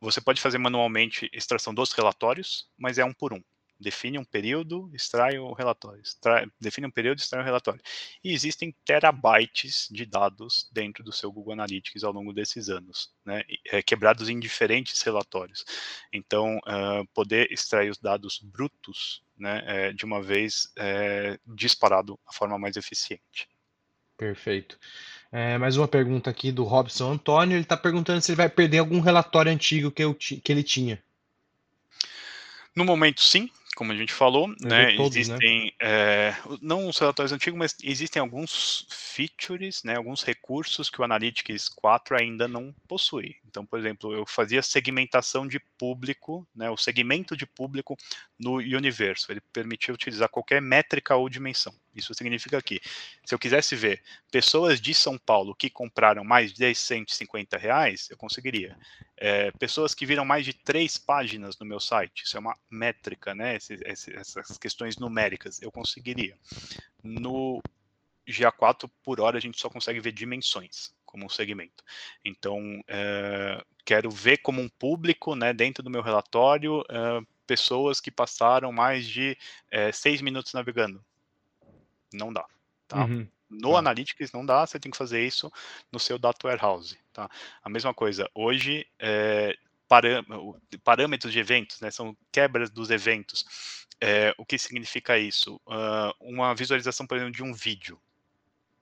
Speaker 2: Você pode fazer manualmente extração dos relatórios, mas é um por um define um período, extrai o relatório, extrai, define um período, extrai o relatório. E existem terabytes de dados dentro do seu Google Analytics ao longo desses anos, né, é, quebrados em diferentes relatórios. Então, uh, poder extrair os dados brutos né, é, de uma vez é, disparado a forma mais eficiente.
Speaker 1: Perfeito. É, mais uma pergunta aqui do Robson Antônio. Ele está perguntando se ele vai perder algum relatório antigo que, eu, que ele tinha.
Speaker 2: No momento, sim como a gente falou, né, todos, né? existem né? É, não os relatórios antigos, mas existem alguns features, né, alguns recursos que o Analytics 4 ainda não possui. Então, por exemplo, eu fazia segmentação de público, né, o segmento de público no universo. Ele permitia utilizar qualquer métrica ou dimensão. Isso significa que, se eu quisesse ver pessoas de São Paulo que compraram mais de 150 reais, eu conseguiria. É, pessoas que viram mais de três páginas no meu site, isso é uma métrica, né? Esse, esse, essas questões numéricas, eu conseguiria. No GA4 por hora a gente só consegue ver dimensões como um segmento. Então, é, quero ver como um público, né, dentro do meu relatório, é, pessoas que passaram mais de é, seis minutos navegando não dá. Tá? Uhum. No tá. Analytics não dá, você tem que fazer isso no seu Data Warehouse. Tá? A mesma coisa, hoje, é, parâmetros de eventos, né, são quebras dos eventos. É, o que significa isso? Uh, uma visualização, por exemplo, de um vídeo.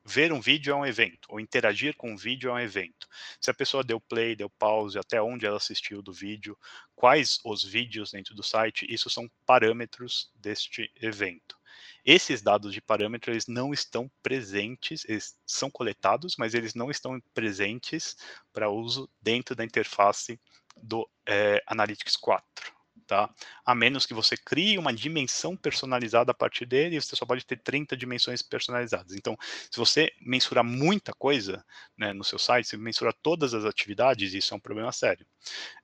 Speaker 2: Ver um vídeo é um evento, ou interagir com um vídeo é um evento. Se a pessoa deu play, deu pause, até onde ela assistiu do vídeo, quais os vídeos dentro do site, isso são parâmetros deste evento. Esses dados de parâmetro eles não estão presentes, eles são coletados, mas eles não estão presentes para uso dentro da interface do é, Analytics 4. Tá? A menos que você crie uma dimensão personalizada a partir dele, você só pode ter 30 dimensões personalizadas. Então, se você mensurar muita coisa né, no seu site, se mensurar todas as atividades, isso é um problema sério.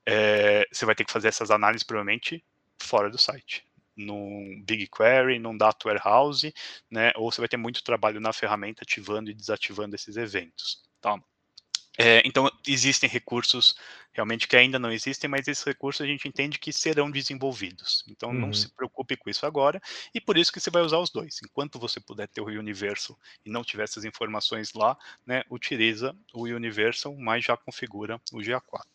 Speaker 2: É, você vai ter que fazer essas análises provavelmente fora do site num BigQuery, num Data Warehouse, né, ou você vai ter muito trabalho na ferramenta ativando e desativando esses eventos. Tá? É, então, existem recursos realmente que ainda não existem, mas esses recursos a gente entende que serão desenvolvidos. Então, uhum. não se preocupe com isso agora, e por isso que você vai usar os dois. Enquanto você puder ter o Universal e não tiver essas informações lá, né, utiliza o Universal, mas já configura o GA4.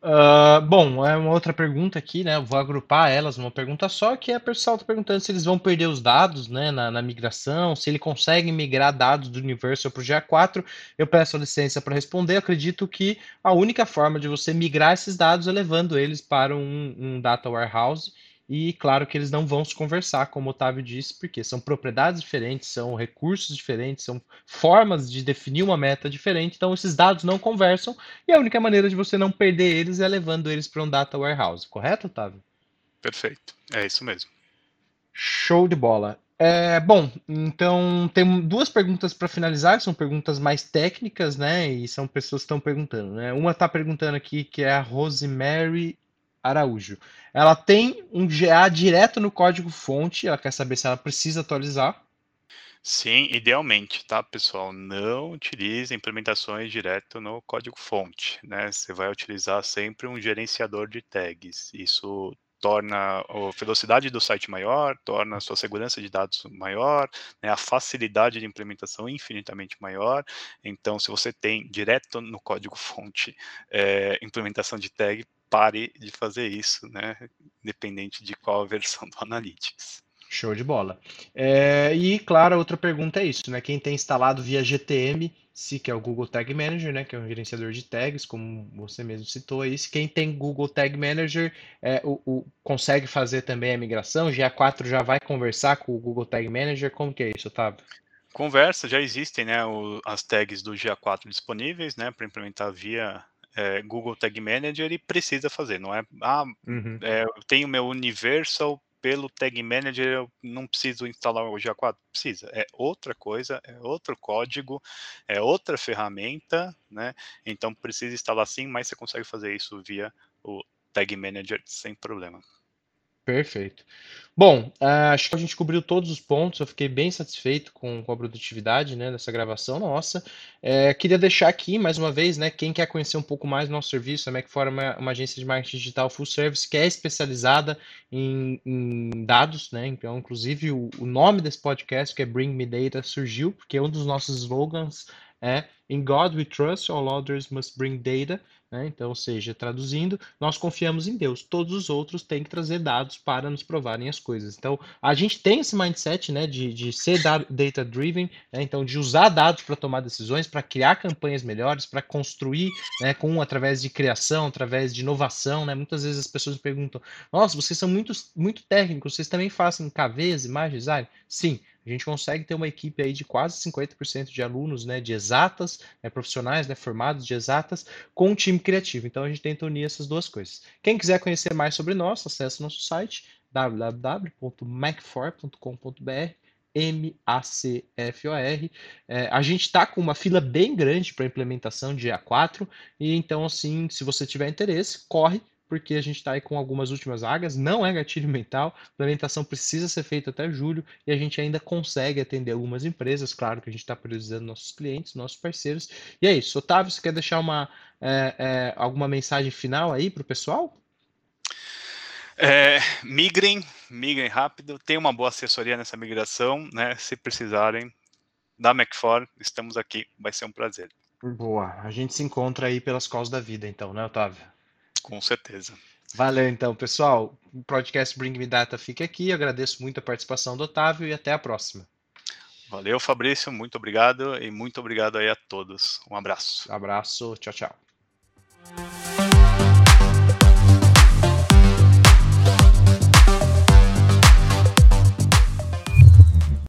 Speaker 1: Uh, bom, é uma outra pergunta aqui, né? Eu vou agrupar elas numa pergunta só, que é a pessoal está perguntando se eles vão perder os dados né, na, na migração, se ele consegue migrar dados do Universal para o GA4. Eu peço licença para responder. Eu acredito que a única forma de você migrar esses dados é levando eles para um, um data warehouse e claro que eles não vão se conversar, como o Otávio disse, porque são propriedades diferentes, são recursos diferentes, são formas de definir uma meta diferente, então esses dados não conversam, e a única maneira de você não perder eles é levando eles para um data warehouse, correto, Otávio?
Speaker 2: Perfeito, é isso mesmo.
Speaker 1: Show de bola. É, bom, então tem duas perguntas para finalizar, que são perguntas mais técnicas, né? E são pessoas que estão perguntando, né? Uma está perguntando aqui que é a Rosemary Araújo. Ela tem um GA direto no código fonte, ela quer saber se ela precisa atualizar.
Speaker 2: Sim, idealmente, tá, pessoal? Não utilize implementações direto no código fonte, né? Você vai utilizar sempre um gerenciador de tags. Isso torna a velocidade do site maior, torna a sua segurança de dados maior, né, a facilidade de implementação infinitamente maior. Então, se você tem direto no código-fonte é, implementação de tag, pare de fazer isso, né, independente de qual a versão do Analytics.
Speaker 1: Show de bola. É, e, claro, outra pergunta é isso, né? Quem tem instalado via GTM, se que é o Google Tag Manager, né? Que é um gerenciador de tags, como você mesmo citou aí. Se quem tem Google Tag Manager é, o, o, consegue fazer também a migração, GA4 já vai conversar com o Google Tag Manager, como que é isso, Otávio?
Speaker 2: Conversa, já existem, né? O, as tags do GA4 disponíveis, né? Para implementar via é, Google Tag Manager e precisa fazer, não é? Ah, uhum. é, eu tenho meu Universal pelo Tag Manager eu não preciso instalar o GA4? Precisa. É outra coisa, é outro código, é outra ferramenta, né? Então precisa instalar sim, mas você consegue fazer isso via o Tag Manager sem problema.
Speaker 1: Perfeito. Bom, uh, acho que a gente cobriu todos os pontos. Eu fiquei bem satisfeito com, com a produtividade né, dessa gravação nossa. É, queria deixar aqui, mais uma vez, né, quem quer conhecer um pouco mais do nosso serviço, a Macfora é uma, uma agência de marketing digital full service que é especializada em, em dados. Né, então, inclusive, o, o nome desse podcast, que é Bring Me Data, surgiu porque um dos nossos slogans é In God we trust, all others must bring data. Né? Então, ou seja, traduzindo, nós confiamos em Deus. Todos os outros têm que trazer dados para nos provarem as coisas. Então, a gente tem esse mindset né, de, de ser data-driven, né? então de usar dados para tomar decisões, para criar campanhas melhores, para construir né, com através de criação, através de inovação. Né? Muitas vezes as pessoas perguntam: Nossa, vocês são muito, muito técnicos, vocês também fazem KVs, imagem design? Sim, a gente consegue ter uma equipe aí de quase 50% de alunos, né, de exatas, né, profissionais, né, formados de exatas, com um time criativo. Então a gente tenta unir essas duas coisas. Quem quiser conhecer mais sobre nós, acesse nosso site www.macfor.com.br M-A-C-F-O-R. É, a gente está com uma fila bem grande para implementação de A4, e então, assim, se você tiver interesse, corre, porque a gente está aí com algumas últimas vagas, não é gatilho mental, a implementação precisa ser feita até julho e a gente ainda consegue atender algumas empresas, claro que a gente está priorizando nossos clientes, nossos parceiros. E é isso, Otávio, você quer deixar uma, é, é, alguma mensagem final aí para o pessoal?
Speaker 2: É, migrem, migrem rápido, tem uma boa assessoria nessa migração, né? Se precisarem, da Macfor, estamos aqui, vai ser um prazer.
Speaker 1: Boa, a gente se encontra aí pelas calls da vida, então, né, Otávio?
Speaker 2: Com certeza.
Speaker 1: Valeu, então, pessoal. O podcast Bring Me Data fica aqui. Eu agradeço muito a participação do Otávio e até a próxima.
Speaker 2: Valeu, Fabrício. Muito obrigado e muito obrigado aí a todos. Um abraço.
Speaker 1: Abraço. Tchau, tchau.